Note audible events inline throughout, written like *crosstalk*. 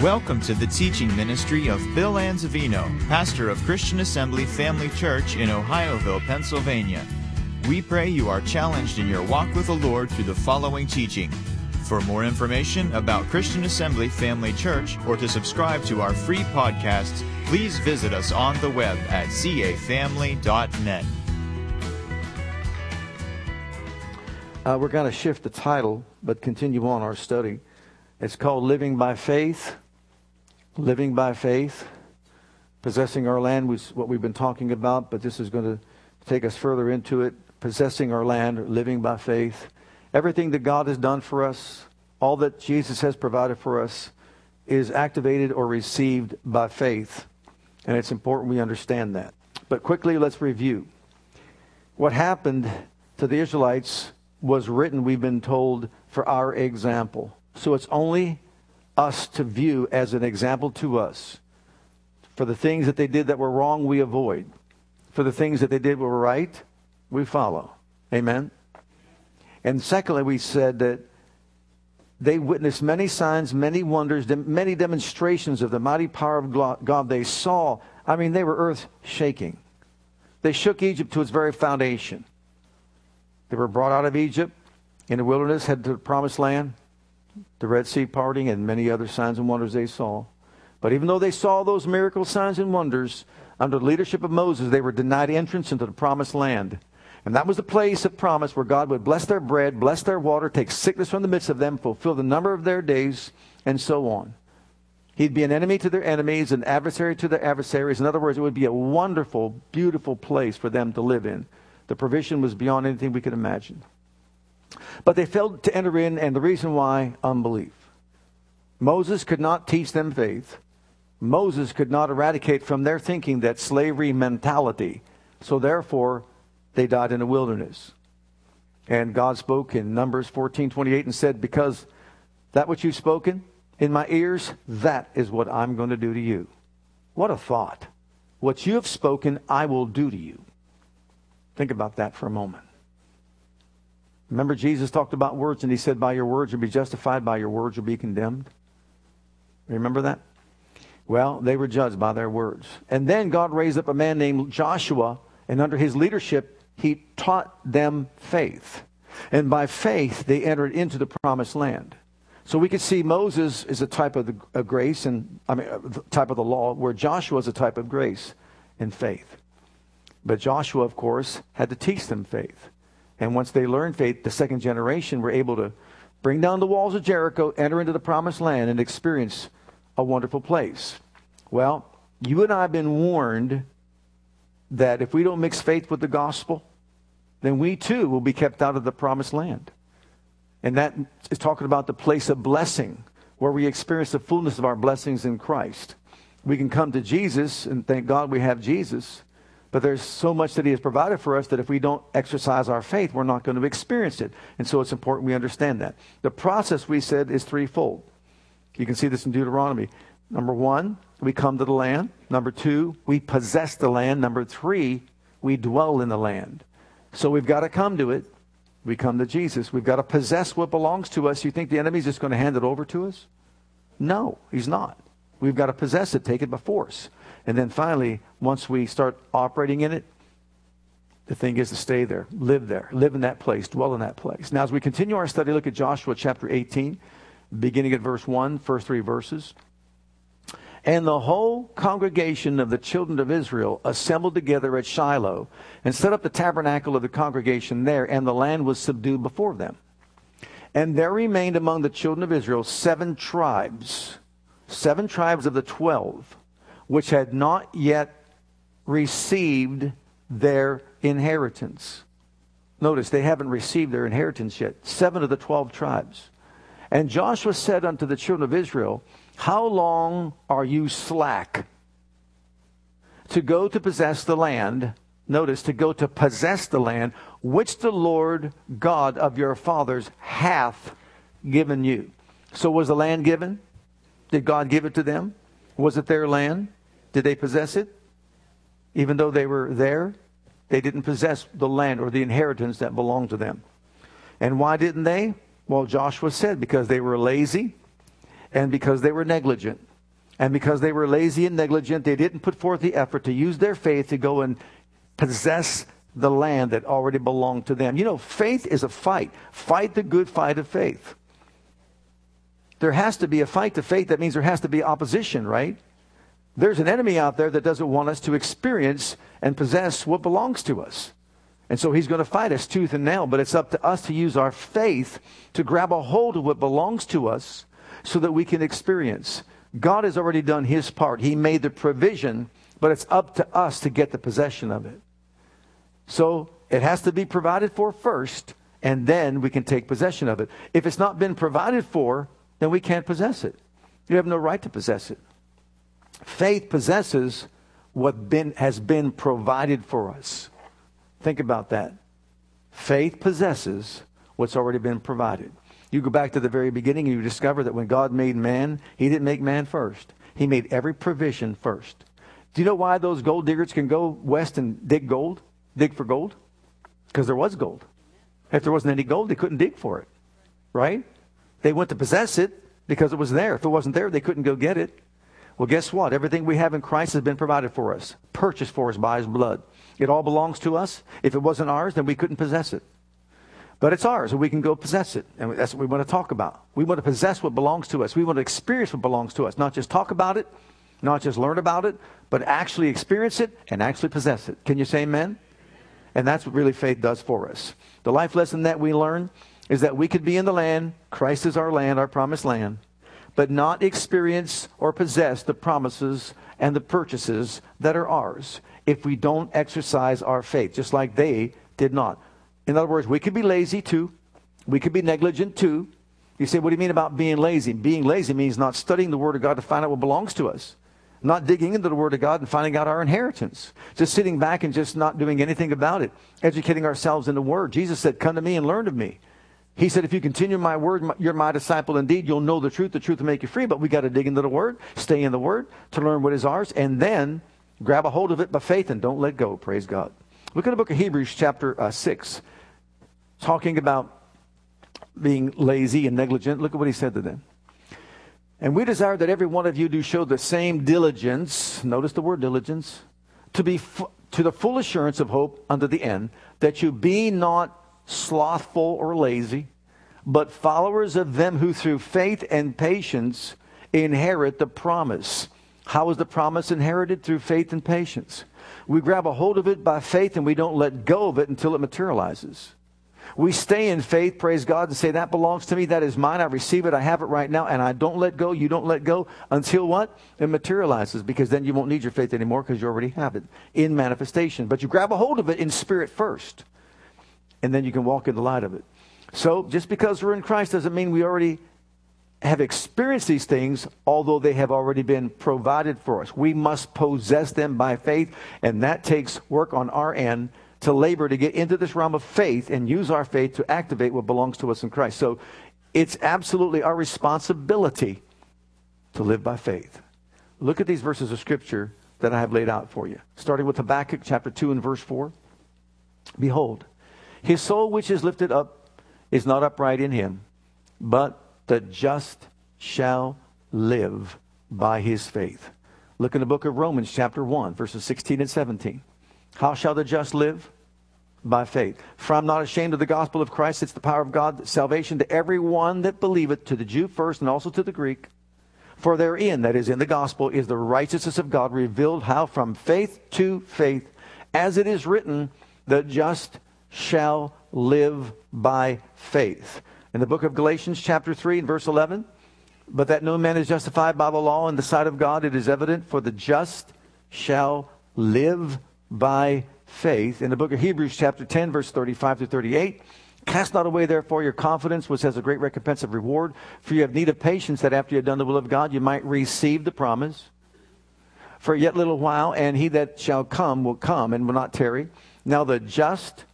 Welcome to the teaching ministry of Bill Anzovino, pastor of Christian Assembly Family Church in Ohioville, Pennsylvania. We pray you are challenged in your walk with the Lord through the following teaching. For more information about Christian Assembly Family Church or to subscribe to our free podcasts, please visit us on the web at cafamily.net. Uh, we're going to shift the title, but continue on our study. It's called Living by Faith living by faith, possessing our land was what we've been talking about, but this is going to take us further into it. Possessing our land, living by faith. Everything that God has done for us, all that Jesus has provided for us, is activated or received by faith. And it's important we understand that. But quickly, let's review. What happened to the Israelites was written, we've been told, for our example. So it's only us to view as an example to us. For the things that they did that were wrong, we avoid. For the things that they did were right, we follow. Amen. And secondly, we said that they witnessed many signs, many wonders, many demonstrations of the mighty power of God. They saw, I mean, they were earth shaking. They shook Egypt to its very foundation. They were brought out of Egypt in the wilderness, headed to the promised land the Red Sea parting, and many other signs and wonders they saw. But even though they saw those miracle signs and wonders, under the leadership of Moses, they were denied entrance into the promised land. And that was the place of promise where God would bless their bread, bless their water, take sickness from the midst of them, fulfill the number of their days, and so on. He'd be an enemy to their enemies, an adversary to their adversaries. In other words, it would be a wonderful, beautiful place for them to live in. The provision was beyond anything we could imagine. But they failed to enter in, and the reason why, unbelief. Moses could not teach them faith. Moses could not eradicate from their thinking that slavery mentality. So therefore, they died in the wilderness. And God spoke in Numbers 14 28 and said, Because that which you've spoken in my ears, that is what I'm going to do to you. What a thought. What you have spoken, I will do to you. Think about that for a moment. Remember, Jesus talked about words and he said, By your words you'll be justified, by your words you'll be condemned. Remember that? Well, they were judged by their words. And then God raised up a man named Joshua, and under his leadership, he taught them faith. And by faith, they entered into the promised land. So we could see Moses is a type of, the, of grace, and I mean, uh, a type of the law, where Joshua is a type of grace and faith. But Joshua, of course, had to teach them faith. And once they learned faith, the second generation were able to bring down the walls of Jericho, enter into the promised land, and experience a wonderful place. Well, you and I have been warned that if we don't mix faith with the gospel, then we too will be kept out of the promised land. And that is talking about the place of blessing, where we experience the fullness of our blessings in Christ. We can come to Jesus, and thank God we have Jesus. But there's so much that He has provided for us that if we don't exercise our faith, we're not going to experience it. And so it's important we understand that. The process, we said, is threefold. You can see this in Deuteronomy. Number one, we come to the land. Number two, we possess the land. Number three, we dwell in the land. So we've got to come to it. We come to Jesus. We've got to possess what belongs to us. You think the enemy's just going to hand it over to us? No, he's not. We've got to possess it, take it by force. And then finally, once we start operating in it, the thing is to stay there, live there, live in that place, dwell in that place. Now, as we continue our study, look at Joshua chapter 18, beginning at verse 1, first three verses. And the whole congregation of the children of Israel assembled together at Shiloh and set up the tabernacle of the congregation there, and the land was subdued before them. And there remained among the children of Israel seven tribes, seven tribes of the twelve which had not yet received their inheritance. Notice they haven't received their inheritance yet. Seven of the twelve tribes. And Joshua said unto the children of Israel, How long are you slack to go to possess the land? Notice, to go to possess the land which the Lord God of your fathers hath given you. So was the land given? Did God give it to them? Was it their land? Did they possess it? Even though they were there, they didn't possess the land or the inheritance that belonged to them. And why didn't they? Well, Joshua said because they were lazy and because they were negligent. And because they were lazy and negligent, they didn't put forth the effort to use their faith to go and possess the land that already belonged to them. You know, faith is a fight. Fight the good fight of faith. There has to be a fight to faith. That means there has to be opposition, right? There's an enemy out there that doesn't want us to experience and possess what belongs to us. And so he's going to fight us tooth and nail, but it's up to us to use our faith to grab a hold of what belongs to us so that we can experience. God has already done his part. He made the provision, but it's up to us to get the possession of it. So it has to be provided for first, and then we can take possession of it. If it's not been provided for, then we can't possess it. You have no right to possess it. Faith possesses what been, has been provided for us. Think about that. Faith possesses what's already been provided. You go back to the very beginning, and you discover that when God made man, he didn't make man first. He made every provision first. Do you know why those gold diggers can go west and dig gold? Dig for gold? Because there was gold. If there wasn't any gold, they couldn't dig for it. Right? They went to possess it because it was there. If it wasn't there, they couldn't go get it. Well, guess what? Everything we have in Christ has been provided for us, purchased for us by his blood. It all belongs to us. If it wasn't ours, then we couldn't possess it. But it's ours, and we can go possess it. And that's what we want to talk about. We want to possess what belongs to us. We want to experience what belongs to us, not just talk about it, not just learn about it, but actually experience it and actually possess it. Can you say amen? And that's what really faith does for us. The life lesson that we learn is that we could be in the land, Christ is our land, our promised land, but not experience or possess the promises and the purchases that are ours if we don't exercise our faith, just like they did not. In other words, we could be lazy too. We could be negligent too. You say, what do you mean about being lazy? Being lazy means not studying the Word of God to find out what belongs to us, not digging into the Word of God and finding out our inheritance, just sitting back and just not doing anything about it, educating ourselves in the Word. Jesus said, Come to me and learn of me. He said, If you continue my Word, you're my disciple indeed. You'll know the truth. The truth will make you free. But we got to dig into the Word, stay in the Word to learn what is ours, and then grab a hold of it by faith and don't let go. Praise God. Look at the book of Hebrews, chapter uh, 6 talking about being lazy and negligent. Look at what he said to them. And we desire that every one of you do show the same diligence. Notice the word diligence. To be to the full assurance of hope unto the end, that you be not slothful or lazy, but followers of them who through faith and patience inherit the promise. How is the promise inherited? Through faith and patience. We grab a hold of it by faith and we don't let go of it until it materializes. We stay in faith, praise God, and say, That belongs to me. That is mine. I receive it. I have it right now. And I don't let go. You don't let go until what? It materializes, because then you won't need your faith anymore because you already have it in manifestation. But you grab a hold of it in spirit first, and then you can walk in the light of it. So just because we're in Christ doesn't mean we already have experienced these things, although they have already been provided for us. We must possess them by faith, and that takes work on our end to labor to get into this realm of faith and use our faith to activate what belongs to us in Christ. So it's absolutely our responsibility to live by faith. Look at these verses of Scripture that I have laid out for you. Starting with Habakkuk chapter 2 and verse 4. Behold, his soul which is lifted up is not upright in him, but the just shall live by his faith. Look in the book of Romans, chapter 1, verses 16 and 17. How shall the just live? By faith. For I'm not ashamed of the gospel of Christ. It's the power of God, salvation to every one that believeth, to the Jew first and also to the Greek. For therein, that is in the gospel, is the righteousness of God revealed how from faith to faith, as it is written, the just shall live by faith. In the book of Galatians, chapter 3, and verse 11, but that no man is justified by the law in the sight of God, it is evident, for the just shall live by faith. In the book of Hebrews, chapter 10, verse 35 to 38, Cast not away, therefore, your confidence, which has a great recompense of reward. For you have need of patience, that after you have done the will of God, you might receive the promise. For yet little while, and he that shall come will come and will not tarry. Now the just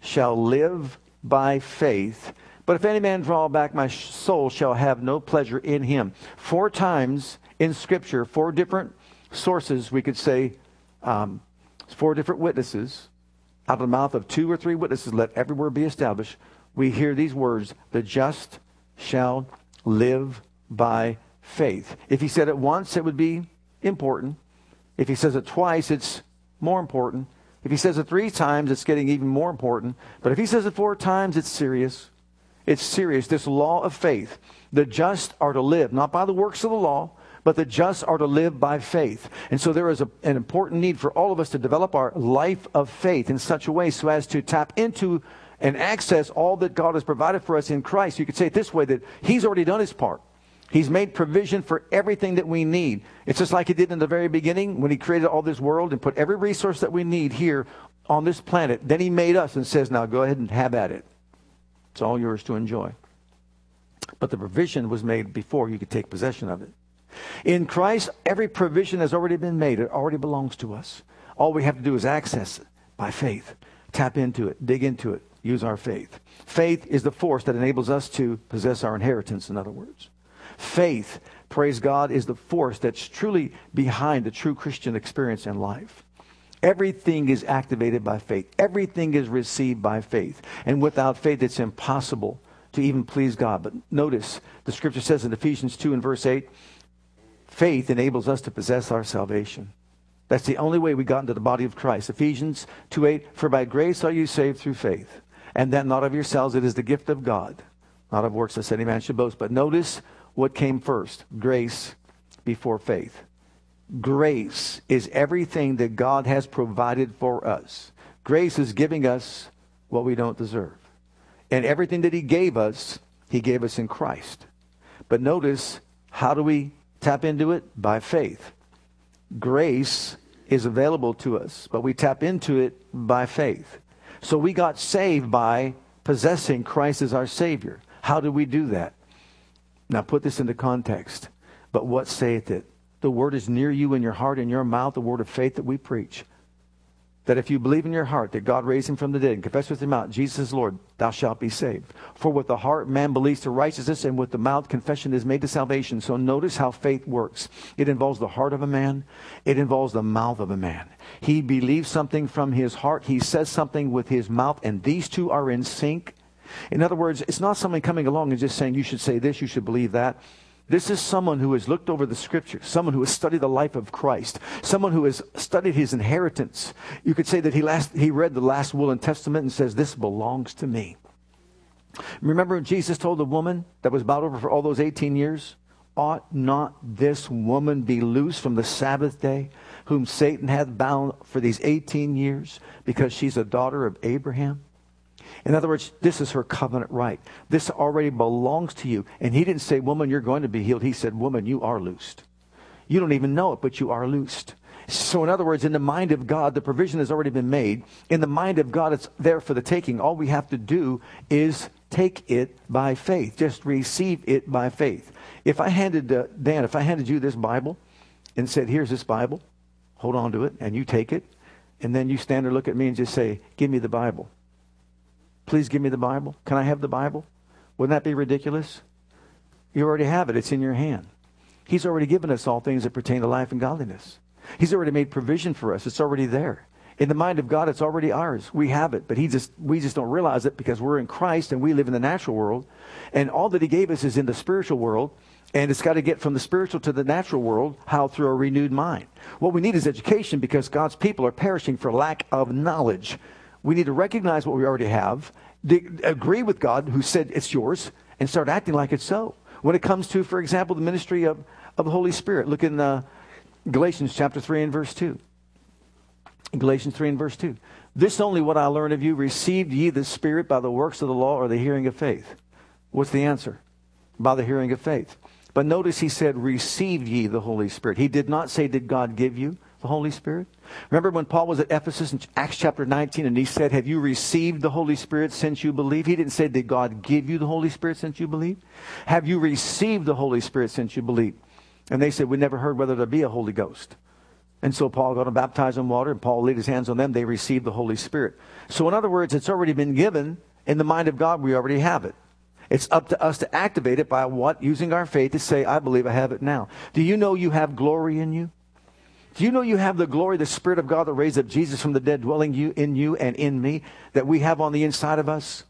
shall live by faith. But if any man draw back, my soul shall have no pleasure in him. Four times in Scripture, four different sources, we could say, um, four different witnesses, out of the mouth of two or three witnesses, let every word be established. We hear these words the just shall live by faith. If he said it once, it would be important. If he says it twice, it's more important. If he says it three times, it's getting even more important. But if he says it four times, it's serious. It's serious. This law of faith. The just are to live, not by the works of the law, but the just are to live by faith. And so there is a, an important need for all of us to develop our life of faith in such a way so as to tap into and access all that God has provided for us in Christ. You could say it this way that He's already done His part. He's made provision for everything that we need. It's just like He did in the very beginning when He created all this world and put every resource that we need here on this planet. Then He made us and says, now go ahead and have at it. It's all yours to enjoy. But the provision was made before you could take possession of it. In Christ, every provision has already been made. It already belongs to us. All we have to do is access it by faith. Tap into it, dig into it, use our faith. Faith is the force that enables us to possess our inheritance, in other words. Faith, praise God, is the force that's truly behind the true Christian experience in life. Everything is activated by faith. Everything is received by faith. And without faith, it's impossible to even please God. But notice, the scripture says in Ephesians 2 and verse 8, faith enables us to possess our salvation. That's the only way we got into the body of Christ. Ephesians 2 8, for by grace are you saved through faith. And that not of yourselves, it is the gift of God, not of works that any man should boast. But notice what came first grace before faith. Grace is everything that God has provided for us. Grace is giving us what we don't deserve. And everything that He gave us, He gave us in Christ. But notice, how do we tap into it? By faith. Grace is available to us, but we tap into it by faith. So we got saved by possessing Christ as our Savior. How do we do that? Now put this into context. But what saith it? The word is near you in your heart and your mouth, the word of faith that we preach that if you believe in your heart that God raised him from the dead and confess with your mouth Jesus is Lord, thou shalt be saved. For with the heart man believes to righteousness, and with the mouth confession is made to salvation. So notice how faith works. It involves the heart of a man, it involves the mouth of a man. He believes something from his heart, he says something with his mouth, and these two are in sync. In other words, it's not someone coming along and just saying, you should say this, you should believe that. This is someone who has looked over the scriptures, someone who has studied the life of Christ, someone who has studied his inheritance. You could say that he, last, he read the last will and testament and says, This belongs to me. Remember Jesus told the woman that was bound over for all those 18 years? Ought not this woman be loose from the Sabbath day, whom Satan hath bound for these 18 years, because she's a daughter of Abraham? In other words, this is her covenant right. This already belongs to you. And he didn't say, Woman, you're going to be healed. He said, Woman, you are loosed. You don't even know it, but you are loosed. So, in other words, in the mind of God, the provision has already been made. In the mind of God, it's there for the taking. All we have to do is take it by faith. Just receive it by faith. If I handed, uh, Dan, if I handed you this Bible and said, Here's this Bible, hold on to it, and you take it, and then you stand there, look at me, and just say, Give me the Bible. Please give me the Bible. Can I have the Bible? Wouldn't that be ridiculous? You already have it, it's in your hand. He's already given us all things that pertain to life and godliness. He's already made provision for us, it's already there. In the mind of God, it's already ours. We have it, but he just, we just don't realize it because we're in Christ and we live in the natural world. And all that He gave us is in the spiritual world. And it's got to get from the spiritual to the natural world. How? Through a renewed mind. What we need is education because God's people are perishing for lack of knowledge. We need to recognize what we already have, agree with God who said it's yours, and start acting like it's so. When it comes to, for example, the ministry of, of the Holy Spirit, look in uh, Galatians chapter 3 and verse 2. Galatians 3 and verse 2. This only what I learned of you, received ye the Spirit by the works of the law or the hearing of faith? What's the answer? By the hearing of faith. But notice he said, received ye the Holy Spirit. He did not say, did God give you the Holy Spirit? Remember when Paul was at Ephesus in Acts chapter 19 and he said, Have you received the Holy Spirit since you believe? He didn't say, Did God give you the Holy Spirit since you believe? Have you received the Holy Spirit since you believe? And they said, We never heard whether there be a Holy Ghost. And so Paul got them baptized in water, and Paul laid his hands on them. They received the Holy Spirit. So, in other words, it's already been given. In the mind of God, we already have it. It's up to us to activate it by what? Using our faith to say, I believe I have it now. Do you know you have glory in you? Do you know you have the glory, the Spirit of God that raised up Jesus from the dead dwelling you in you and in me that we have on the inside of us?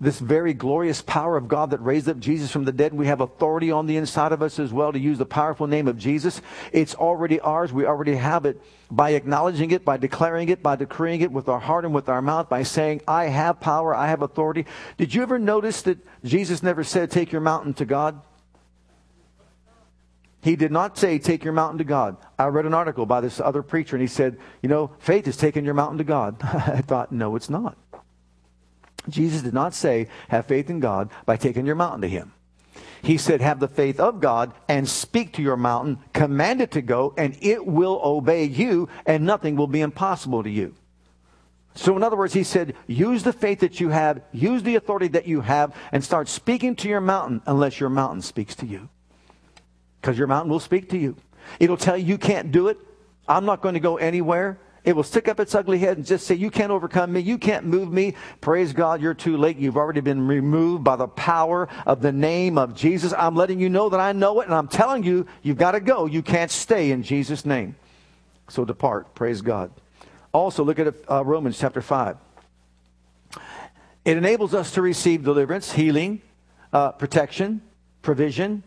this very glorious power of God that raised up Jesus from the dead. We have authority on the inside of us as well to use the powerful name of Jesus. It's already ours. We already have it by acknowledging it, by declaring it, by decreeing it with our heart and with our mouth, by saying, I have power, I have authority. Did you ever notice that Jesus never said, Take your mountain to God? He did not say, Take your mountain to God. I read an article by this other preacher, and he said, You know, faith is taking your mountain to God. *laughs* I thought, No, it's not. Jesus did not say, have faith in God by taking your mountain to Him. He said, have the faith of God and speak to your mountain, command it to go, and it will obey you, and nothing will be impossible to you. So, in other words, he said, use the faith that you have, use the authority that you have, and start speaking to your mountain unless your mountain speaks to you. Because your mountain will speak to you. It'll tell you you can't do it. I'm not going to go anywhere. It will stick up its ugly head and just say, You can't overcome me. You can't move me. Praise God, you're too late. You've already been removed by the power of the name of Jesus. I'm letting you know that I know it, and I'm telling you, you've got to go. You can't stay in Jesus' name. So depart. Praise God. Also, look at uh, Romans chapter 5. It enables us to receive deliverance, healing, uh, protection, provision,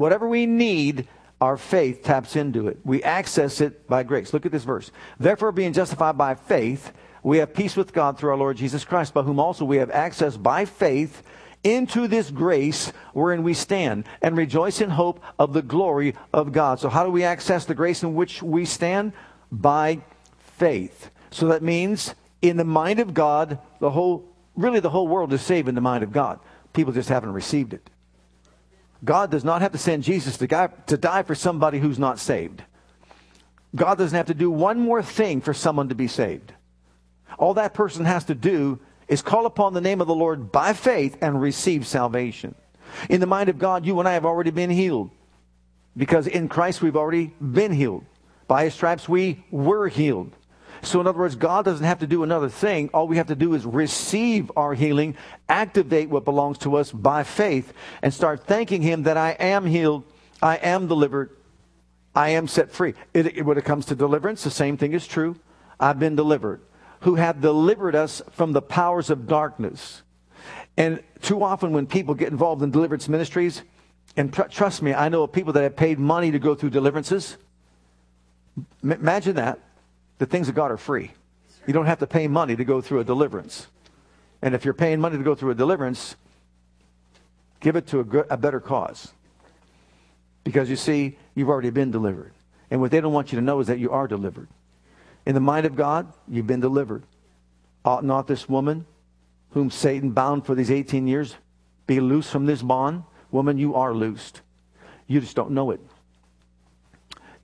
whatever we need our faith taps into it. We access it by grace. Look at this verse. Therefore, being justified by faith, we have peace with God through our Lord Jesus Christ, by whom also we have access by faith into this grace wherein we stand and rejoice in hope of the glory of God. So, how do we access the grace in which we stand? By faith. So, that means in the mind of God, the whole, really the whole world is saved in the mind of God. People just haven't received it. God does not have to send Jesus to, die, to die for somebody who's not saved. God doesn't have to do one more thing for someone to be saved. All that person has to do is call upon the name of the Lord by faith and receive salvation. In the mind of God, you and I have already been healed. Because in Christ we've already been healed. By his stripes we were healed. So, in other words, God doesn't have to do another thing. All we have to do is receive our healing, activate what belongs to us by faith, and start thanking Him that I am healed, I am delivered, I am set free. It, it, when it comes to deliverance, the same thing is true. I've been delivered. Who have delivered us from the powers of darkness. And too often, when people get involved in deliverance ministries, and tr- trust me, I know of people that have paid money to go through deliverances. M- imagine that the things of God are free. You don't have to pay money to go through a deliverance. And if you're paying money to go through a deliverance, give it to a, good, a better cause. Because you see, you've already been delivered. And what they don't want you to know is that you are delivered. In the mind of God, you've been delivered. Ought not this woman, whom Satan bound for these 18 years, be loosed from this bond? Woman, you are loosed. You just don't know it.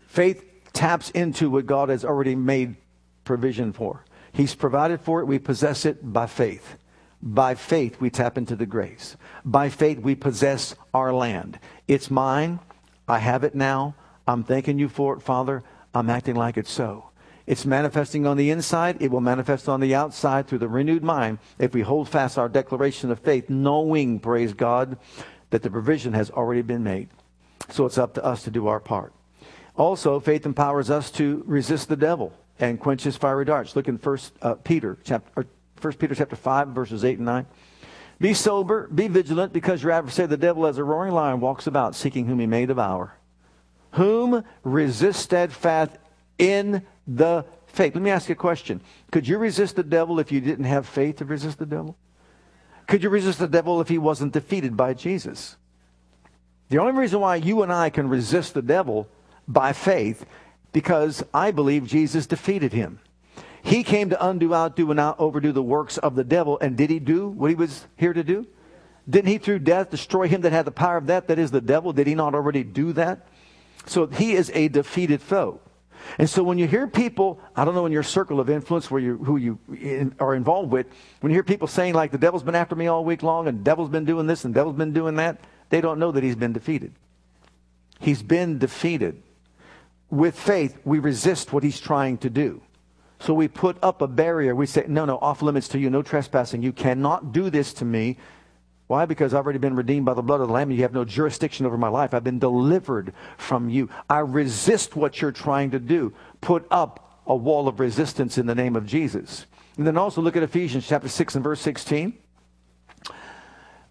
Faith taps into what God has already made provision for. He's provided for it. We possess it by faith. By faith, we tap into the grace. By faith, we possess our land. It's mine. I have it now. I'm thanking you for it, Father. I'm acting like it's so. It's manifesting on the inside. It will manifest on the outside through the renewed mind if we hold fast our declaration of faith, knowing, praise God, that the provision has already been made. So it's up to us to do our part. Also, faith empowers us to resist the devil and quench his fiery darts. Look in First uh, Peter chapter, First Peter chapter five, verses eight and nine. Be sober, be vigilant, because your adversary, the devil, as a roaring lion, walks about seeking whom he may devour. Whom resist steadfast in the faith. Let me ask you a question. Could you resist the devil if you didn't have faith to resist the devil? Could you resist the devil if he wasn't defeated by Jesus? The only reason why you and I can resist the devil by faith because I believe Jesus defeated him. He came to undo, outdo, and out overdo the works of the devil. And did he do what he was here to do? Didn't he through death destroy him that had the power of death, that is the devil? Did he not already do that? So he is a defeated foe. And so when you hear people, I don't know in your circle of influence where you, who you in, are involved with, when you hear people saying like the devil's been after me all week long and the devil's been doing this and the devil's been doing that, they don't know that he's been defeated. He's been defeated with faith, we resist what he's trying to do. So we put up a barrier. We say, no, no, off limits to you, no trespassing. You cannot do this to me. Why? Because I've already been redeemed by the blood of the Lamb. You have no jurisdiction over my life. I've been delivered from you. I resist what you're trying to do. Put up a wall of resistance in the name of Jesus. And then also look at Ephesians chapter 6 and verse 16.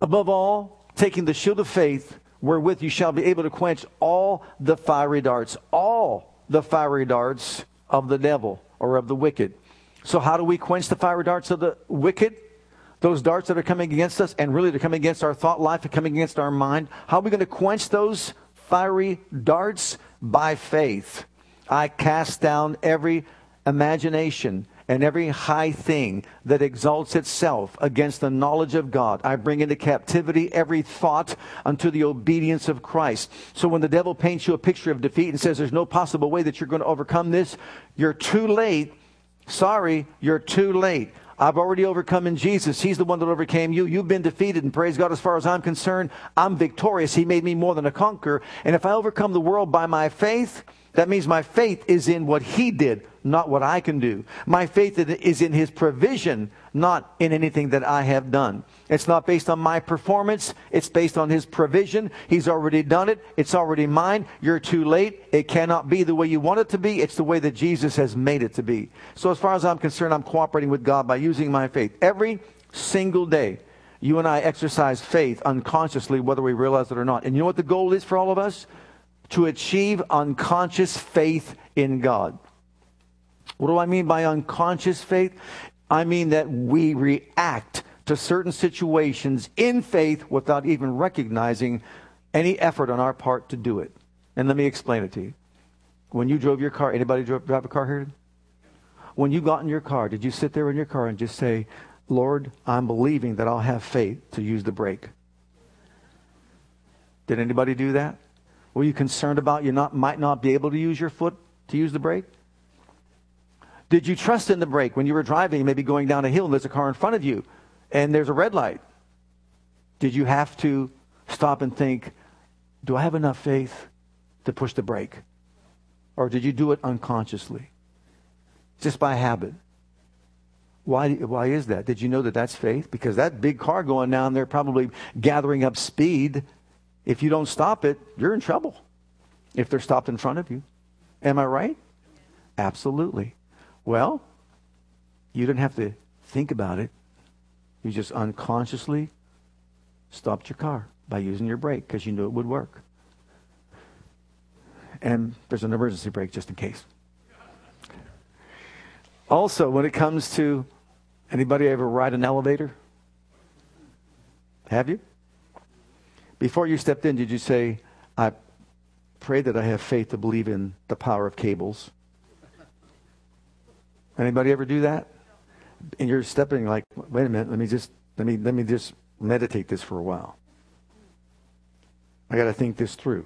Above all, taking the shield of faith, wherewith you shall be able to quench all the fiery darts, all the fiery darts of the devil or of the wicked. So, how do we quench the fiery darts of the wicked? Those darts that are coming against us, and really they're coming against our thought life and coming against our mind. How are we going to quench those fiery darts? By faith. I cast down every imagination and every high thing that exalts itself against the knowledge of God. I bring into captivity every thought unto the obedience of Christ. So when the devil paints you a picture of defeat and says there's no possible way that you're going to overcome this, you're too late. Sorry, you're too late. I've already overcome in Jesus. He's the one that overcame you. You've been defeated, and praise God, as far as I'm concerned, I'm victorious. He made me more than a conqueror. And if I overcome the world by my faith, that means my faith is in what He did, not what I can do. My faith is in His provision, not in anything that I have done. It's not based on my performance, it's based on His provision. He's already done it, it's already mine. You're too late. It cannot be the way you want it to be, it's the way that Jesus has made it to be. So, as far as I'm concerned, I'm cooperating with God by using my faith. Every single day, you and I exercise faith unconsciously, whether we realize it or not. And you know what the goal is for all of us? To achieve unconscious faith in God. What do I mean by unconscious faith? I mean that we react to certain situations in faith without even recognizing any effort on our part to do it. And let me explain it to you. When you drove your car, anybody drove, drive a car here? When you got in your car, did you sit there in your car and just say, Lord, I'm believing that I'll have faith to use the brake? Did anybody do that? Were you concerned about you not, might not be able to use your foot to use the brake? Did you trust in the brake when you were driving, maybe going down a hill and there's a car in front of you and there's a red light? Did you have to stop and think, do I have enough faith to push the brake? Or did you do it unconsciously? Just by habit? Why, why is that? Did you know that that's faith? Because that big car going down there probably gathering up speed if you don't stop it, you're in trouble if they're stopped in front of you. Am I right? Absolutely. Well, you didn't have to think about it. You just unconsciously stopped your car by using your brake because you knew it would work. And there's an emergency brake just in case. Also, when it comes to anybody ever ride an elevator? Have you? Before you stepped in, did you say, I pray that I have faith to believe in the power of cables? Anybody ever do that? And you're stepping like, wait a minute, let me just let me let me just meditate this for a while. I got to think this through.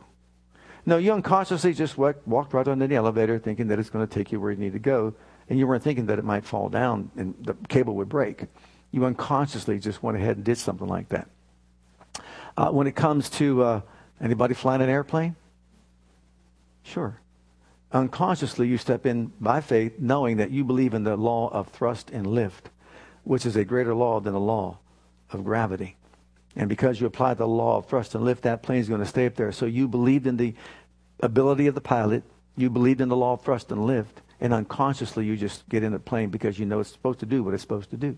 No, you unconsciously just walked, right onto the elevator thinking that it's going to take you where you need to go, and you weren't thinking that it might fall down and the cable would break. You unconsciously just went ahead and did something like that. Uh, when it comes to uh, anybody flying an airplane? Sure. Unconsciously, you step in by faith, knowing that you believe in the law of thrust and lift, which is a greater law than the law of gravity. And because you apply the law of thrust and lift, that plane is going to stay up there. So you believed in the ability of the pilot, you believed in the law of thrust and lift, and unconsciously you just get in the plane because you know it's supposed to do what it's supposed to do.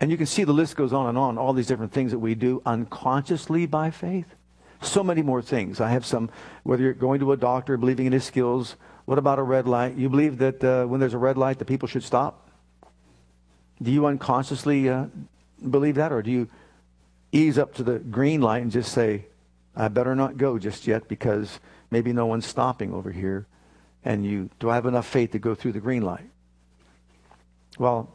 And you can see the list goes on and on, all these different things that we do unconsciously by faith. So many more things. I have some, whether you're going to a doctor, believing in his skills. What about a red light? You believe that uh, when there's a red light, the people should stop? Do you unconsciously uh, believe that? Or do you ease up to the green light and just say, I better not go just yet because maybe no one's stopping over here? And you, do I have enough faith to go through the green light? Well,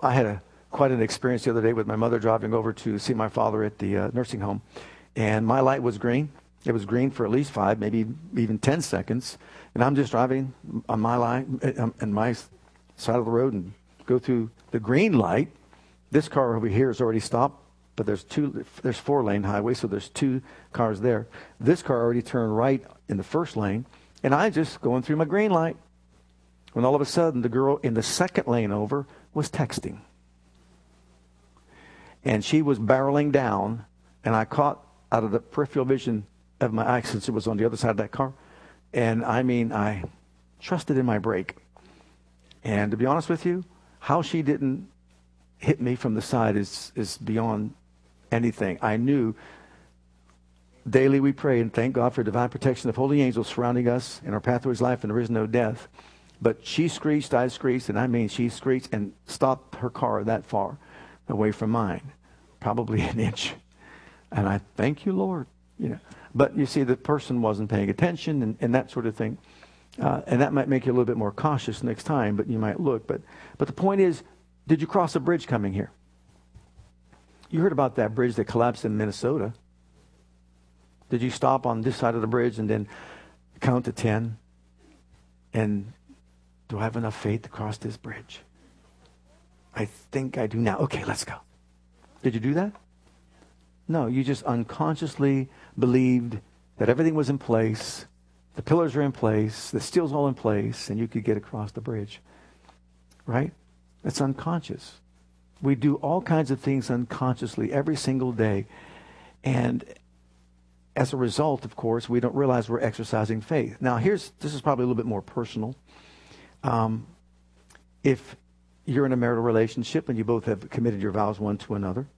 I had a quite an experience the other day with my mother driving over to see my father at the uh, nursing home. And my light was green. It was green for at least five, maybe even 10 seconds. And I'm just driving on my line, on uh, um, my side of the road and go through the green light. This car over here is already stopped, but there's two, there's four lane highway, so there's two cars there. This car already turned right in the first lane, and I just going through my green light. When all of a sudden the girl in the second lane over was texting and she was barreling down, and I caught out of the peripheral vision of my eye since it was on the other side of that car. And I mean, I trusted in my brake. And to be honest with you, how she didn't hit me from the side is, is beyond anything. I knew daily we pray and thank God for divine protection of holy angels surrounding us in our pathways life, and there is no death. But she screeched, I screeched, and I mean she screeched and stopped her car that far away from mine, probably *laughs* an inch. And I thank you, Lord. You know, but you see, the person wasn't paying attention and, and that sort of thing. Uh, and that might make you a little bit more cautious next time, but you might look. But, but the point is, did you cross a bridge coming here? You heard about that bridge that collapsed in Minnesota. Did you stop on this side of the bridge and then count to 10? And do I have enough faith to cross this bridge? I think I do now. Okay, let's go. Did you do that? No, you just unconsciously believed that everything was in place, the pillars are in place, the steel's all in place, and you could get across the bridge. Right? That's unconscious. We do all kinds of things unconsciously every single day. And as a result, of course, we don't realize we're exercising faith. Now, here's this is probably a little bit more personal. Um, if you're in a marital relationship and you both have committed your vows one to another,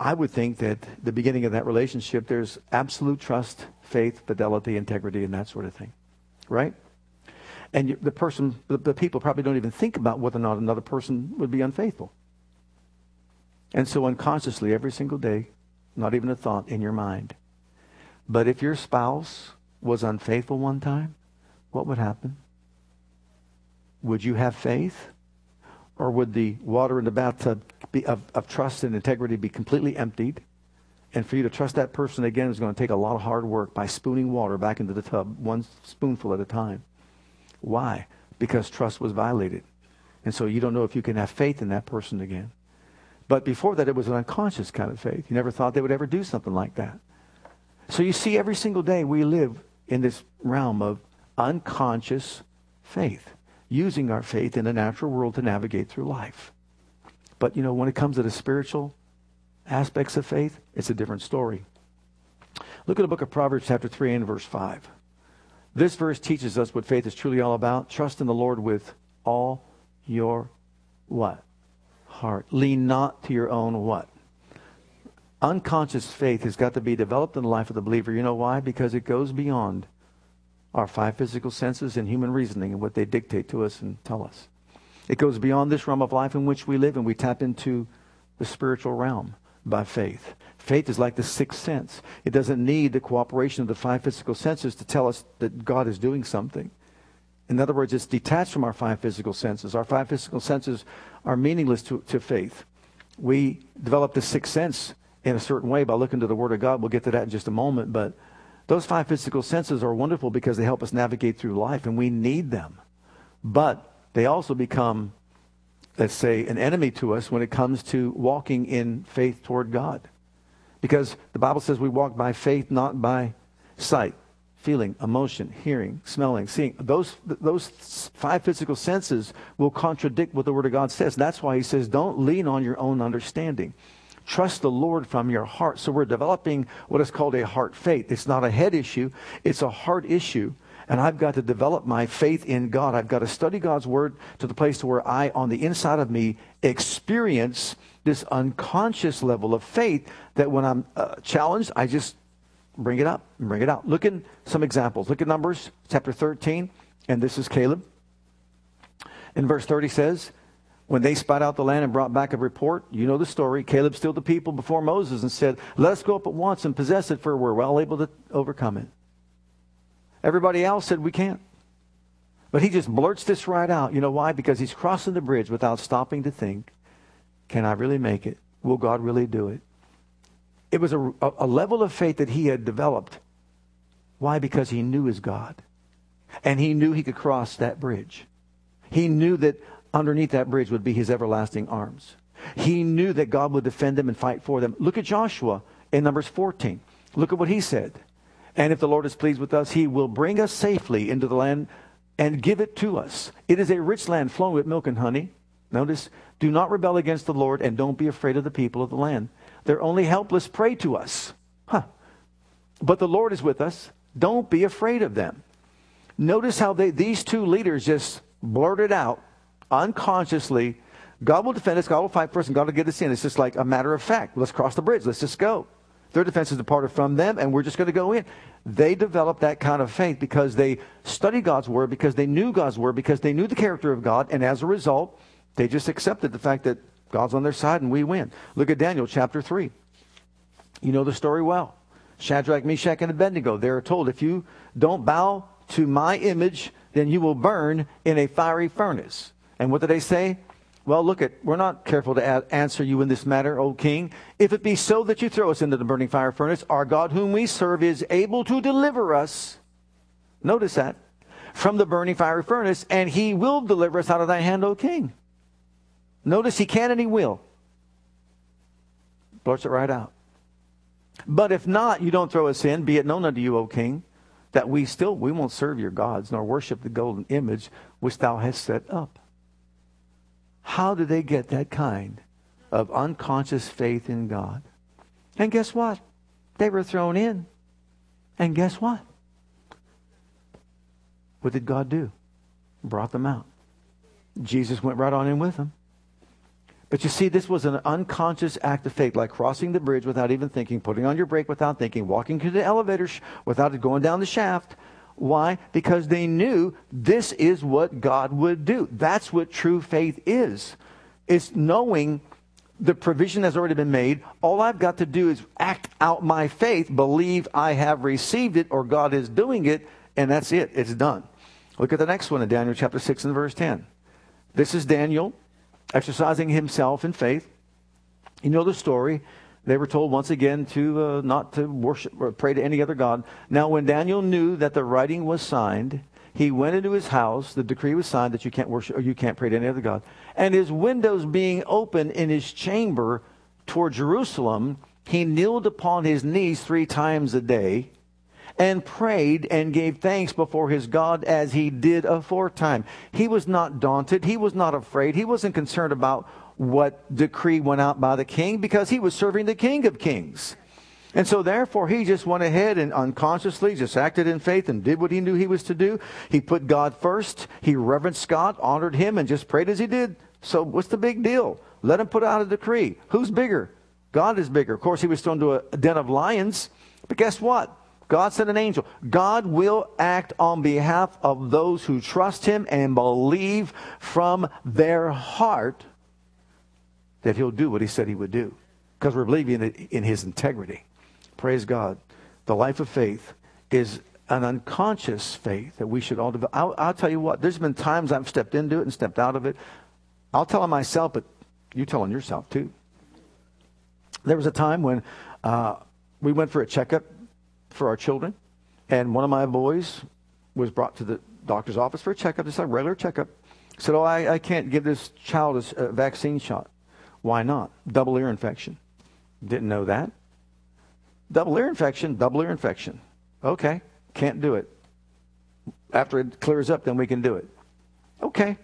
I would think that the beginning of that relationship, there's absolute trust, faith, fidelity, integrity, and that sort of thing, right? And the person, the people probably don't even think about whether or not another person would be unfaithful. And so unconsciously, every single day, not even a thought in your mind. But if your spouse was unfaithful one time, what would happen? Would you have faith? Or would the water in the bathtub of, of trust and integrity be completely emptied? And for you to trust that person again is going to take a lot of hard work by spooning water back into the tub, one spoonful at a time. Why? Because trust was violated. And so you don't know if you can have faith in that person again. But before that, it was an unconscious kind of faith. You never thought they would ever do something like that. So you see, every single day we live in this realm of unconscious faith, using our faith in the natural world to navigate through life. But, you know, when it comes to the spiritual aspects of faith, it's a different story. Look at the book of Proverbs, chapter 3 and verse 5. This verse teaches us what faith is truly all about. Trust in the Lord with all your what? heart. Lean not to your own what? Unconscious faith has got to be developed in the life of the believer. You know why? Because it goes beyond our five physical senses and human reasoning and what they dictate to us and tell us. It goes beyond this realm of life in which we live and we tap into the spiritual realm by faith. Faith is like the sixth sense. It doesn't need the cooperation of the five physical senses to tell us that God is doing something. In other words, it's detached from our five physical senses. Our five physical senses are meaningless to, to faith. We develop the sixth sense in a certain way by looking to the Word of God. We'll get to that in just a moment. But those five physical senses are wonderful because they help us navigate through life, and we need them. But they also become, let's say, an enemy to us when it comes to walking in faith toward God. Because the Bible says we walk by faith, not by sight feeling, emotion, hearing, smelling, seeing. Those, those five physical senses will contradict what the Word of God says. That's why he says, don't lean on your own understanding. Trust the Lord from your heart. So we're developing what is called a heart faith. It's not a head issue, it's a heart issue. And I've got to develop my faith in God. I've got to study God's Word to the place to where I, on the inside of me, experience this unconscious level of faith that when I'm uh, challenged, I just bring it up and bring it out. Look at some examples. Look at Numbers chapter 13, and this is Caleb. In verse 30 says, when they spied out the land and brought back a report, you know the story. Caleb stilled the people before Moses and said, Let us go up at once and possess it, for we're well able to overcome it. Everybody else said, We can't. But he just blurts this right out. You know why? Because he's crossing the bridge without stopping to think, Can I really make it? Will God really do it? It was a, a level of faith that he had developed. Why? Because he knew his God. And he knew he could cross that bridge. He knew that underneath that bridge would be his everlasting arms. He knew that God would defend them and fight for them. Look at Joshua in Numbers 14. Look at what he said. And if the Lord is pleased with us, he will bring us safely into the land and give it to us. It is a rich land flowing with milk and honey. Notice, do not rebel against the Lord and don't be afraid of the people of the land. They're only helpless prey to us. Huh. But the Lord is with us. Don't be afraid of them. Notice how they, these two leaders just blurted out unconsciously God will defend us, God will fight for us, and God will get us in. It's just like a matter of fact. Let's cross the bridge. Let's just go. Their defense is departed from them, and we're just going to go in. They developed that kind of faith because they studied God's word, because they knew God's word, because they knew the character of God, and as a result, they just accepted the fact that God's on their side and we win. Look at Daniel chapter 3. You know the story well. Shadrach, Meshach, and Abednego, they are told, if you don't bow to my image, then you will burn in a fiery furnace. And what did they say? Well, look at, we're not careful to answer you in this matter, O king. If it be so that you throw us into the burning fire furnace, our God whom we serve is able to deliver us. Notice that. From the burning fiery furnace, and he will deliver us out of thy hand, O king. Notice he can and he will. Blurts it right out. But if not, you don't throw us in, be it known unto you, O king, that we still we won't serve your gods, nor worship the golden image which thou hast set up. How do they get that kind of unconscious faith in God? And guess what? They were thrown in. And guess what? What did God do? Brought them out. Jesus went right on in with them. But you see, this was an unconscious act of faith, like crossing the bridge without even thinking, putting on your brake without thinking, walking to the elevator sh- without going down the shaft. Why? Because they knew this is what God would do. That's what true faith is. It's knowing the provision has already been made. All I've got to do is act out my faith, believe I have received it or God is doing it, and that's it. It's done. Look at the next one in Daniel chapter 6 and verse 10. This is Daniel exercising himself in faith. You know the story. They were told once again to uh, not to worship or pray to any other god. Now, when Daniel knew that the writing was signed, he went into his house. The decree was signed that you can't worship or you can't pray to any other god. And his windows being open in his chamber toward Jerusalem, he kneeled upon his knees three times a day and prayed and gave thanks before his God as he did aforetime. He was not daunted. He was not afraid. He wasn't concerned about what decree went out by the king because he was serving the king of kings. And so therefore he just went ahead and unconsciously just acted in faith and did what he knew he was to do. He put God first. He reverenced God, honored him, and just prayed as he did. So what's the big deal? Let him put out a decree. Who's bigger? God is bigger. Of course, he was thrown to a den of lions. But guess what? God sent an angel. God will act on behalf of those who trust him and believe from their heart that he'll do what he said he would do. Because we're believing in his integrity. Praise God. The life of faith is an unconscious faith that we should all develop. I'll, I'll, tell you what, there's been times I've stepped into it and stepped out of it. I'll tell on myself, but you tell on yourself too. There was a time when uh, we went for a checkup for our children. And one of my boys was brought to the doctor's office for a checkup, just a regular checkup. Said, Oh, I, I can't give this child a, a vaccine shot. Why not? Double ear infection. Didn't know that. Double ear infection, double ear infection. Okay, can't do it. After it clears up, then we can do it. Okay.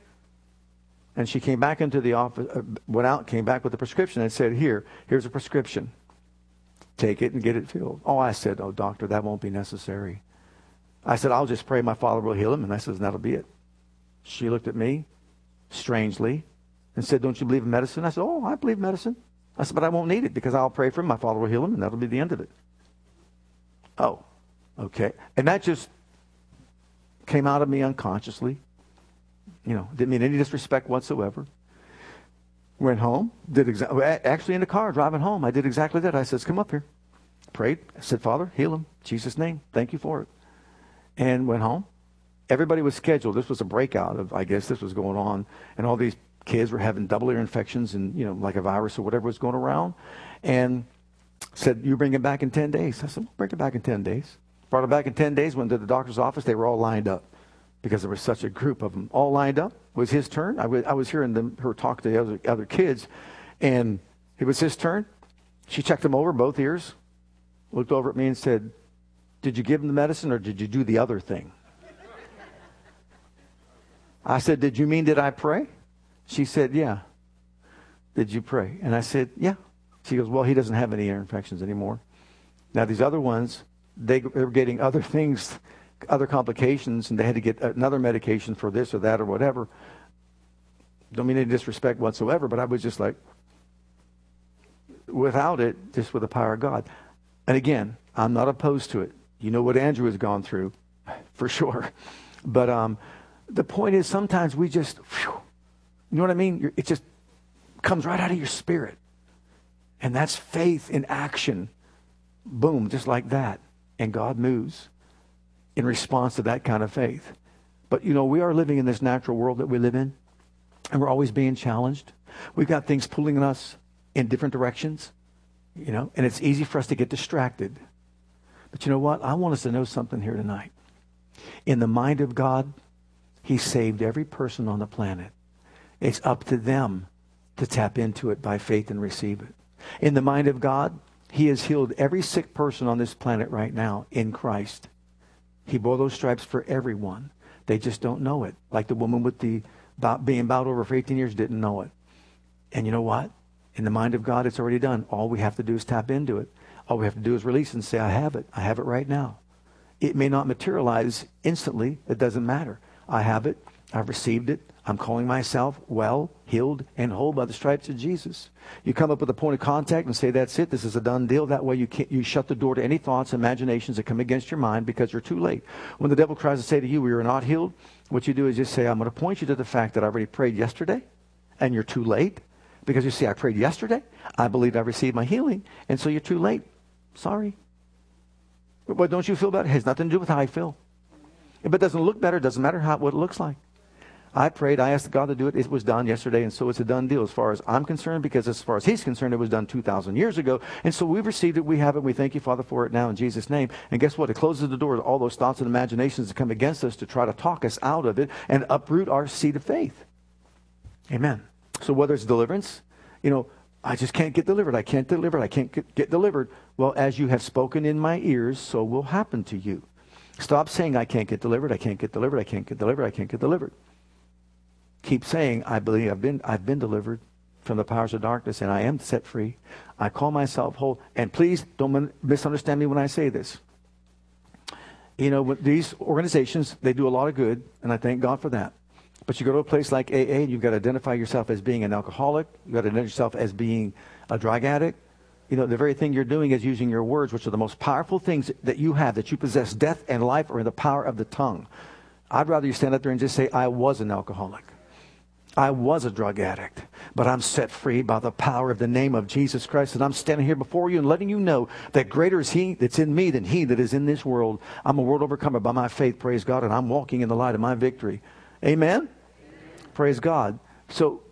And she came back into the office, uh, went out, came back with a prescription and said, Here, here's a prescription take it and get it filled. Oh, I said, oh, doctor, that won't be necessary. I said, I'll just pray my father will heal him. And I said, that'll be it. She looked at me strangely and said, don't you believe in medicine? I said, oh, I believe medicine. I said, but I won't need it because I'll pray for him. My father will heal him, and that'll be the end of it. Oh, okay. And that just came out of me unconsciously. You know, didn't mean any disrespect whatsoever. Went home, did exactly, actually in the car driving home, I did exactly that. I says, come up here. Prayed. I said, Father, heal him. Jesus' name. Thank you for it. And went home. Everybody was scheduled. This was a breakout of, I guess this was going on. And all these kids were having double ear infections and, you know, like a virus or whatever was going around. And said, you bring it back in 10 days. I said, we'll bring it back in 10 days. Brought it back in 10 days, went to the doctor's office. They were all lined up because there was such a group of them all lined up. It was his turn. I was, I was hearing them, her talk to the other, other kids, and it was his turn. She checked him over, both ears, looked over at me and said, Did you give him the medicine or did you do the other thing? I said, Did you mean did I pray? She said, Yeah. Did you pray? And I said, Yeah. She goes, Well, he doesn't have any ear infections anymore. Now, these other ones, they, were getting other *laughs* things other complications and they had to get another medication for this or that or whatever. Don't mean any disrespect whatsoever, but I was just like, without it, just with the power of God. And again, I'm not opposed to it. You know what Andrew has gone through, *laughs* for sure. But um, the point is, sometimes we just, you know what I mean? It just comes right out of your spirit. And that's faith in action. Boom, just like that. And God moves in response to that kind of faith. But, you know, we are living in this natural world that we live in, and we're always being challenged. We've got things pulling us in different directions, you know, and it's easy for us to get distracted. But you know what? I want us to know something here tonight. In the mind of God, He saved every person on the planet. It's up to them to tap into it by faith and receive it. In the mind of God, He has healed every sick person on this planet right now in Christ. He bore those stripes for everyone. They just don't know it. Like the woman with the being bowed over for 18 years didn't know it. And you know what? In the mind of God, it's already done. All we have to do is tap into it. All we have to do is release and say, I have it. I have it right now. It may not materialize instantly. It doesn't matter. I have it. I've received it. I'm calling myself well, healed, and whole by the stripes of Jesus. You come up with a point of contact and say, That's it. This is a done deal. That way you, can't, you shut the door to any thoughts, imaginations that come against your mind because you're too late. When the devil tries to say to you, We are not healed, what you do is just say, I'm going to point you to the fact that I already prayed yesterday, and you're too late. Because you see, I prayed yesterday. I believe I received my healing, and so you're too late. Sorry. What don't you feel better? It has nothing to do with how I feel. If it doesn't look better, it doesn't matter how, what it looks like. I prayed, I asked God to do it. It was done yesterday, and so it's a done deal as far as I'm concerned, because as far as He's concerned, it was done 2,000 years ago. And so we've received it, we have it, we thank you, Father, for it now in Jesus' name. And guess what? It closes the door to all those thoughts and imaginations that come against us to try to talk us out of it and uproot our seed of faith. Amen. So whether it's deliverance, you know, I just can't get delivered. I can't deliver. I can't get, get delivered. Well, as you have spoken in my ears, so will happen to you. Stop saying, I can't get delivered. I can't get delivered. I can't get delivered. I can't get delivered keep saying, I believe I've been, I've been delivered from the powers of darkness and I am set free. I call myself whole. And please don't misunderstand me when I say this. You know, these organizations, they do a lot of good, and I thank God for that. But you go to a place like AA, and you've got to identify yourself as being an alcoholic. You've got to identify yourself as being a drug addict. You know, the very thing you're doing is using your words, which are the most powerful things that you have, that you possess. Death and life are in the power of the tongue. I'd rather you stand up there and just say, I was an alcoholic. I was a drug addict, but I'm set free by the power of the name of Jesus Christ. And I'm standing here before you and letting you know that greater is He that's in me than He that is in this world. I'm a world overcomer by my faith, praise God, and I'm walking in the light of my victory. Amen? Amen. Praise God. So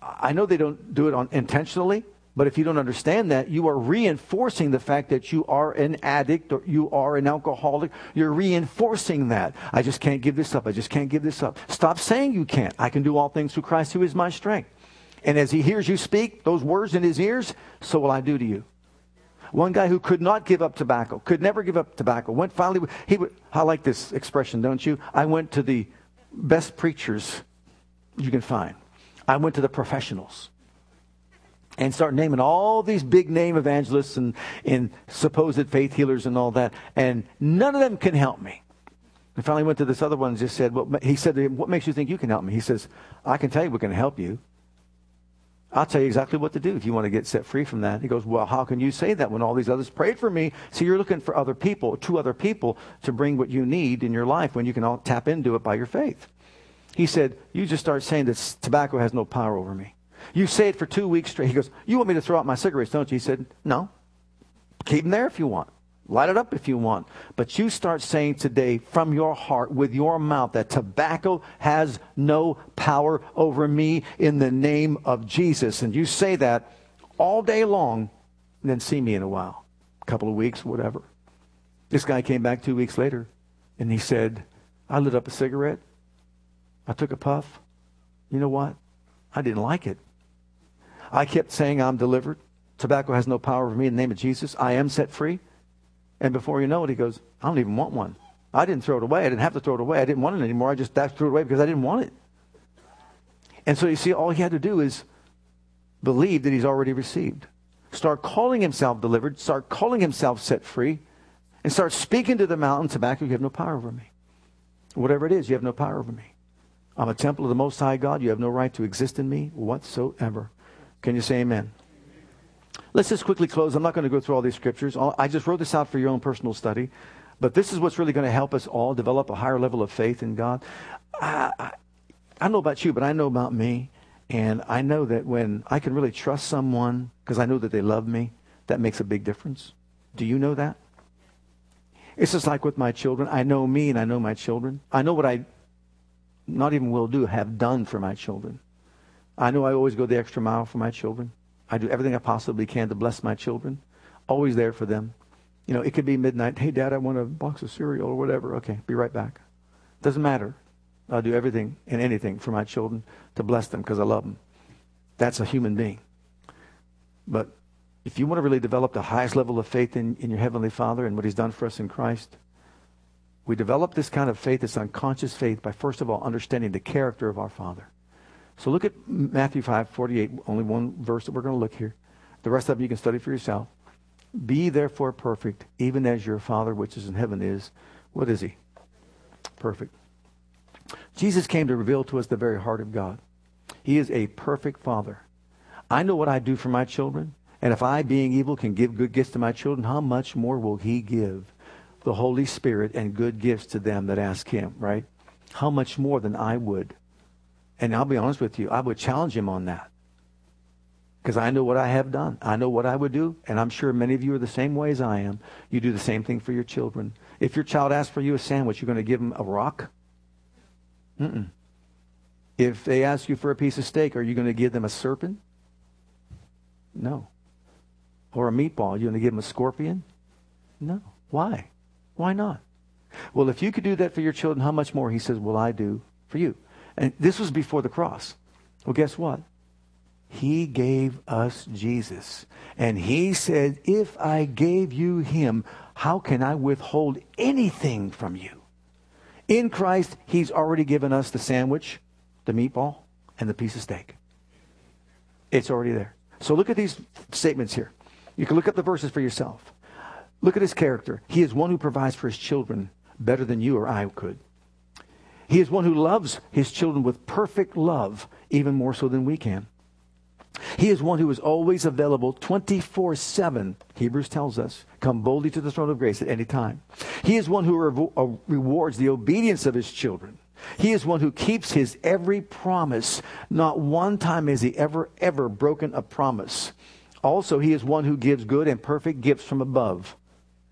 I know they don't do it on, intentionally, but if you don't understand that, you are reinforcing the fact that you are an addict or you are an alcoholic. You're reinforcing that. I just can't give this up. I just can't give this up. Stop saying you can't. I can do all things through Christ who is my strength. And as he hears you speak those words in his ears, so will I do to you. One guy who could not give up tobacco, could never give up tobacco, went finally, he would, I like this expression, don't you? I went to the best preachers you can find. I went to the professionals and start naming all these big name evangelists and, and supposed faith healers and all that. And none of them can help me. And finally went to this other one and just said, well, he said, what makes you think you can help me? He says, I can tell you what can help you. I'll tell you exactly what to do if you want to get set free from that. He goes, well, how can you say that when all these others prayed for me? So you're looking for other people, two other people to bring what you need in your life when you can all tap into it by your faith. He said, you just start saying that tobacco has no power over me. You say it for two weeks straight. He goes, You want me to throw out my cigarettes, don't you? He said, No. Keep them there if you want. Light it up if you want. But you start saying today from your heart, with your mouth, that tobacco has no power over me in the name of Jesus. And you say that all day long, and then see me in a while, a couple of weeks, whatever. This guy came back two weeks later, and he said, I lit up a cigarette. I took a puff. You know what? I didn't like it. I kept saying, I'm delivered. Tobacco has no power over me in the name of Jesus. I am set free. And before you know it, he goes, I don't even want one. I didn't throw it away. I didn't have to throw it away. I didn't want it anymore. I just threw it away because I didn't want it. And so you see, all he had to do is believe that he's already received. Start calling himself delivered. Start calling himself set free. And start speaking to the mountain, tobacco, you have no power over me. Whatever it is, you have no power over me. I'm a temple of the Most High God. You have no right to exist in me whatsoever. Can you say amen? Let's just quickly close. I'm not going to go through all these scriptures. I just wrote this out for your own personal study. But this is what's really going to help us all develop a higher level of faith in God. I, I, I know about you, but I know about me. And I know that when I can really trust someone because I know that they love me, that makes a big difference. Do you know that? It's just like with my children. I know me and I know my children. I know what I not even will do, have done for my children. I know I always go the extra mile for my children. I do everything I possibly can to bless my children. Always there for them. You know, it could be midnight. Hey, Dad, I want a box of cereal or whatever. Okay, be right back. Doesn't matter. I'll do everything and anything for my children to bless them because I love them. That's a human being. But if you want to really develop the highest level of faith in, in your Heavenly Father and what He's done for us in Christ, we develop this kind of faith, this unconscious faith, by first of all understanding the character of our Father. So look at Matthew 5, 48, only one verse that we're going to look here. The rest of it you can study for yourself. Be therefore perfect, even as your Father which is in heaven is. What is He? Perfect. Jesus came to reveal to us the very heart of God. He is a perfect Father. I know what I do for my children. And if I, being evil, can give good gifts to my children, how much more will He give the Holy Spirit and good gifts to them that ask Him, right? How much more than I would? And I'll be honest with you, I would challenge Him on that. Because I know what I have done. I know what I would do. And I'm sure many of you are the same way as I am. You do the same thing for your children. If your child asks for you a sandwich, you're going to give them a rock? Mm-mm. If they ask you for a piece of steak, are you going to give them a serpent? No. Or a meatball, you're going to give them a scorpion? No. Why? Why not? Well, if you could do that for your children, how much more, he says, will I do for you? And this was before the cross. Well, guess what? He gave us Jesus. And he said, If I gave you him, how can I withhold anything from you? In Christ, he's already given us the sandwich, the meatball, and the piece of steak. It's already there. So look at these statements here. You can look up the verses for yourself. Look at his character. He is one who provides for his children better than you or I could. He is one who loves his children with perfect love, even more so than we can. He is one who is always available 24 7, Hebrews tells us. Come boldly to the throne of grace at any time. He is one who revo- uh, rewards the obedience of his children. He is one who keeps his every promise. Not one time has he ever, ever broken a promise. Also, he is one who gives good and perfect gifts from above.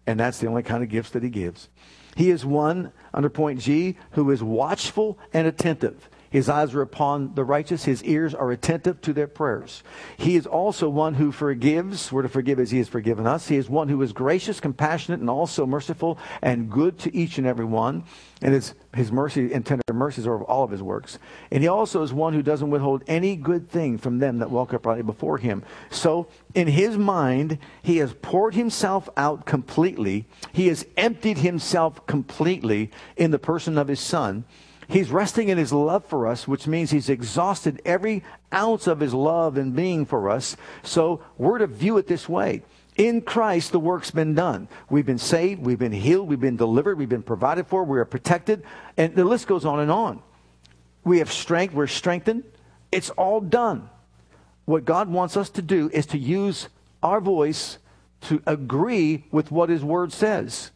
And that's the only kind of gifts that he gives. He is one, under point G, who is watchful and attentive. His eyes are upon the righteous. His ears are attentive to their prayers. He is also one who forgives. We're to forgive as he has forgiven us. He is one who is gracious, compassionate, and also merciful and good to each and every one. And his, his mercy and tender mercies are of all of his works. And he also is one who doesn't withhold any good thing from them that walk uprightly before him. So in his mind, he has poured himself out completely. He has emptied himself completely in the person of his son. He's resting in his love for us, which means he's exhausted every ounce of his love and being for us. So we're to view it this way. In Christ, the work's been done. We've been saved, we've been healed, we've been delivered, we've been provided for, we are protected, and the list goes on and on. We have strength, we're strengthened. It's all done. What God wants us to do is to use our voice to agree with what His Word says.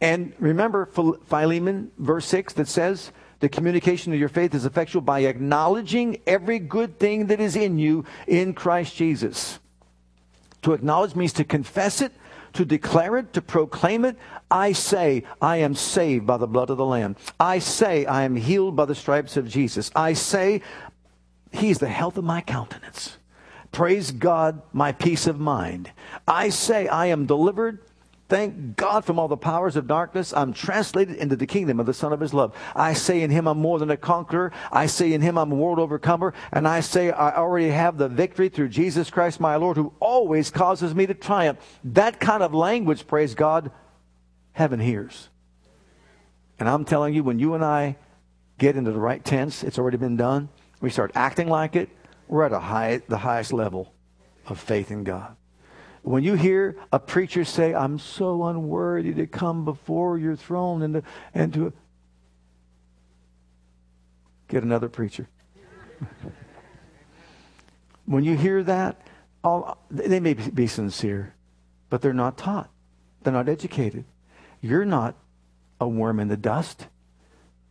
And remember Philemon, verse 6, that says, the communication of your faith is effectual by acknowledging every good thing that is in you in Christ Jesus. To acknowledge means to confess it, to declare it, to proclaim it. I say, I am saved by the blood of the Lamb. I say, I am healed by the stripes of Jesus. I say, He is the health of my countenance. Praise God, my peace of mind. I say, I am delivered Thank God from all the powers of darkness. I'm translated into the kingdom of the Son of His love. I say in Him I'm more than a conqueror. I say in Him I'm a world overcomer. And I say I already have the victory through Jesus Christ my Lord who always causes me to triumph. That kind of language, praise God, heaven hears. And I'm telling you, when you and I get into the right tense, it's already been done. We start acting like it. We're at high, the highest level of faith in God. When you hear a preacher say, I'm so unworthy to come before your throne and to, and to Get another preacher. *laughs* when you hear that, all, they may be sincere, but they're not taught. They're not educated. You're not a worm in the dust.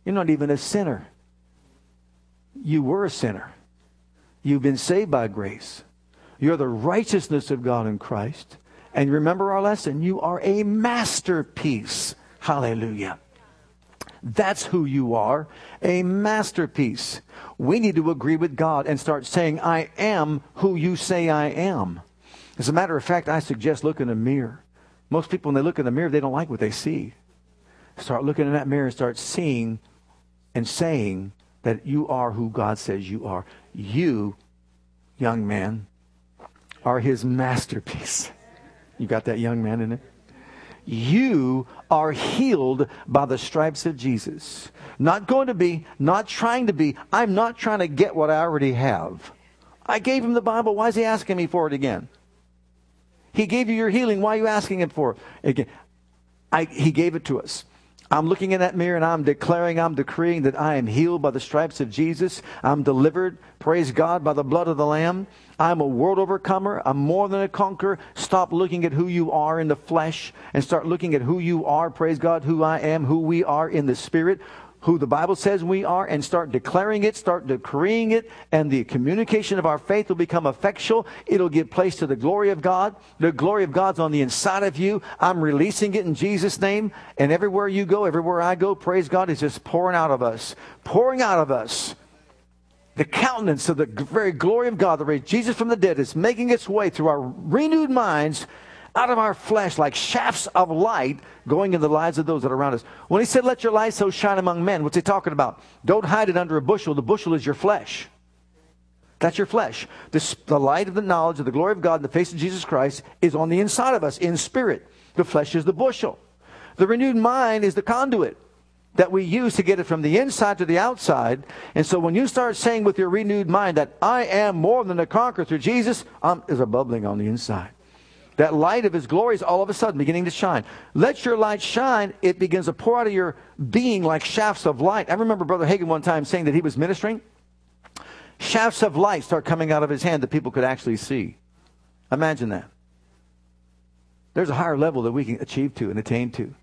You're not even a sinner. You were a sinner. You've been saved by grace. You're the righteousness of God in Christ. And remember our lesson you are a masterpiece. Hallelujah. That's who you are, a masterpiece. We need to agree with God and start saying, I am who you say I am. As a matter of fact, I suggest look in a mirror. Most people, when they look in the mirror, they don't like what they see. Start looking in that mirror and start seeing and saying that you are who God says you are. You, young man, are his masterpiece. You got that young man in it? You are healed by the stripes of Jesus. Not going to be, not trying to be. I'm not trying to get what I already have. I gave him the Bible. Why is he asking me for it again? He gave you your healing. Why are you asking him for it again? I, he gave it to us. I'm looking in that mirror and I'm declaring, I'm decreeing that I am healed by the stripes of Jesus. I'm delivered, praise God, by the blood of the Lamb. I'm a world overcomer. I'm more than a conqueror. Stop looking at who you are in the flesh and start looking at who you are, praise God, who I am, who we are in the Spirit who the Bible says we are and start declaring it, start decreeing it, and the communication of our faith will become effectual. It'll give place to the glory of God. The glory of God's on the inside of you. I'm releasing it in Jesus' name. And everywhere you go, everywhere I go, praise God, is just pouring out of us, pouring out of us. The countenance of the very glory of God that raised Jesus from the dead is making its way through our renewed minds out of our flesh like shafts of light going in the lives of those that are around us. When he said, Let your light so shine among men, what's he talking about? Don't hide it under a bushel. The bushel is your flesh. That's your flesh. This, the light of the knowledge of the glory of God in the face of Jesus Christ is on the inside of us in spirit. The flesh is the bushel. The renewed mind is the conduit that we use to get it from the inside to the outside. And so when you start saying with your renewed mind that I am more than a conqueror through Jesus, um, there's a bubbling on the inside. That light of his glory is all of a sudden beginning to shine. Let your light shine. It begins to pour out of your being like shafts of light. I remember Brother Hagin one time saying that he was ministering. Shafts of light start coming out of his hand that people could actually see. Imagine that. There's a higher level that we can achieve to and attain to.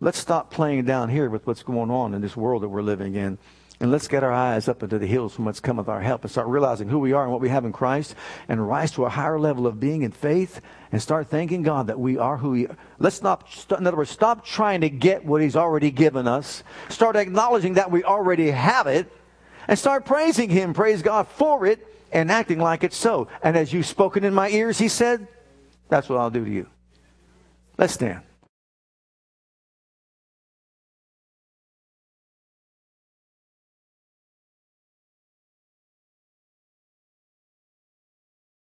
Let's stop playing down here with what's going on in this world that we're living in and let's get our eyes up into the hills from whence cometh our help and start realizing who we are and what we have in Christ and rise to a higher level of being in faith and start thanking God that we are who we are. Let's not, in other words, stop trying to get what He's already given us. Start acknowledging that we already have it and start praising Him, praise God for it and acting like it's so. And as you've spoken in my ears, He said, that's what I'll do to you. Let's stand.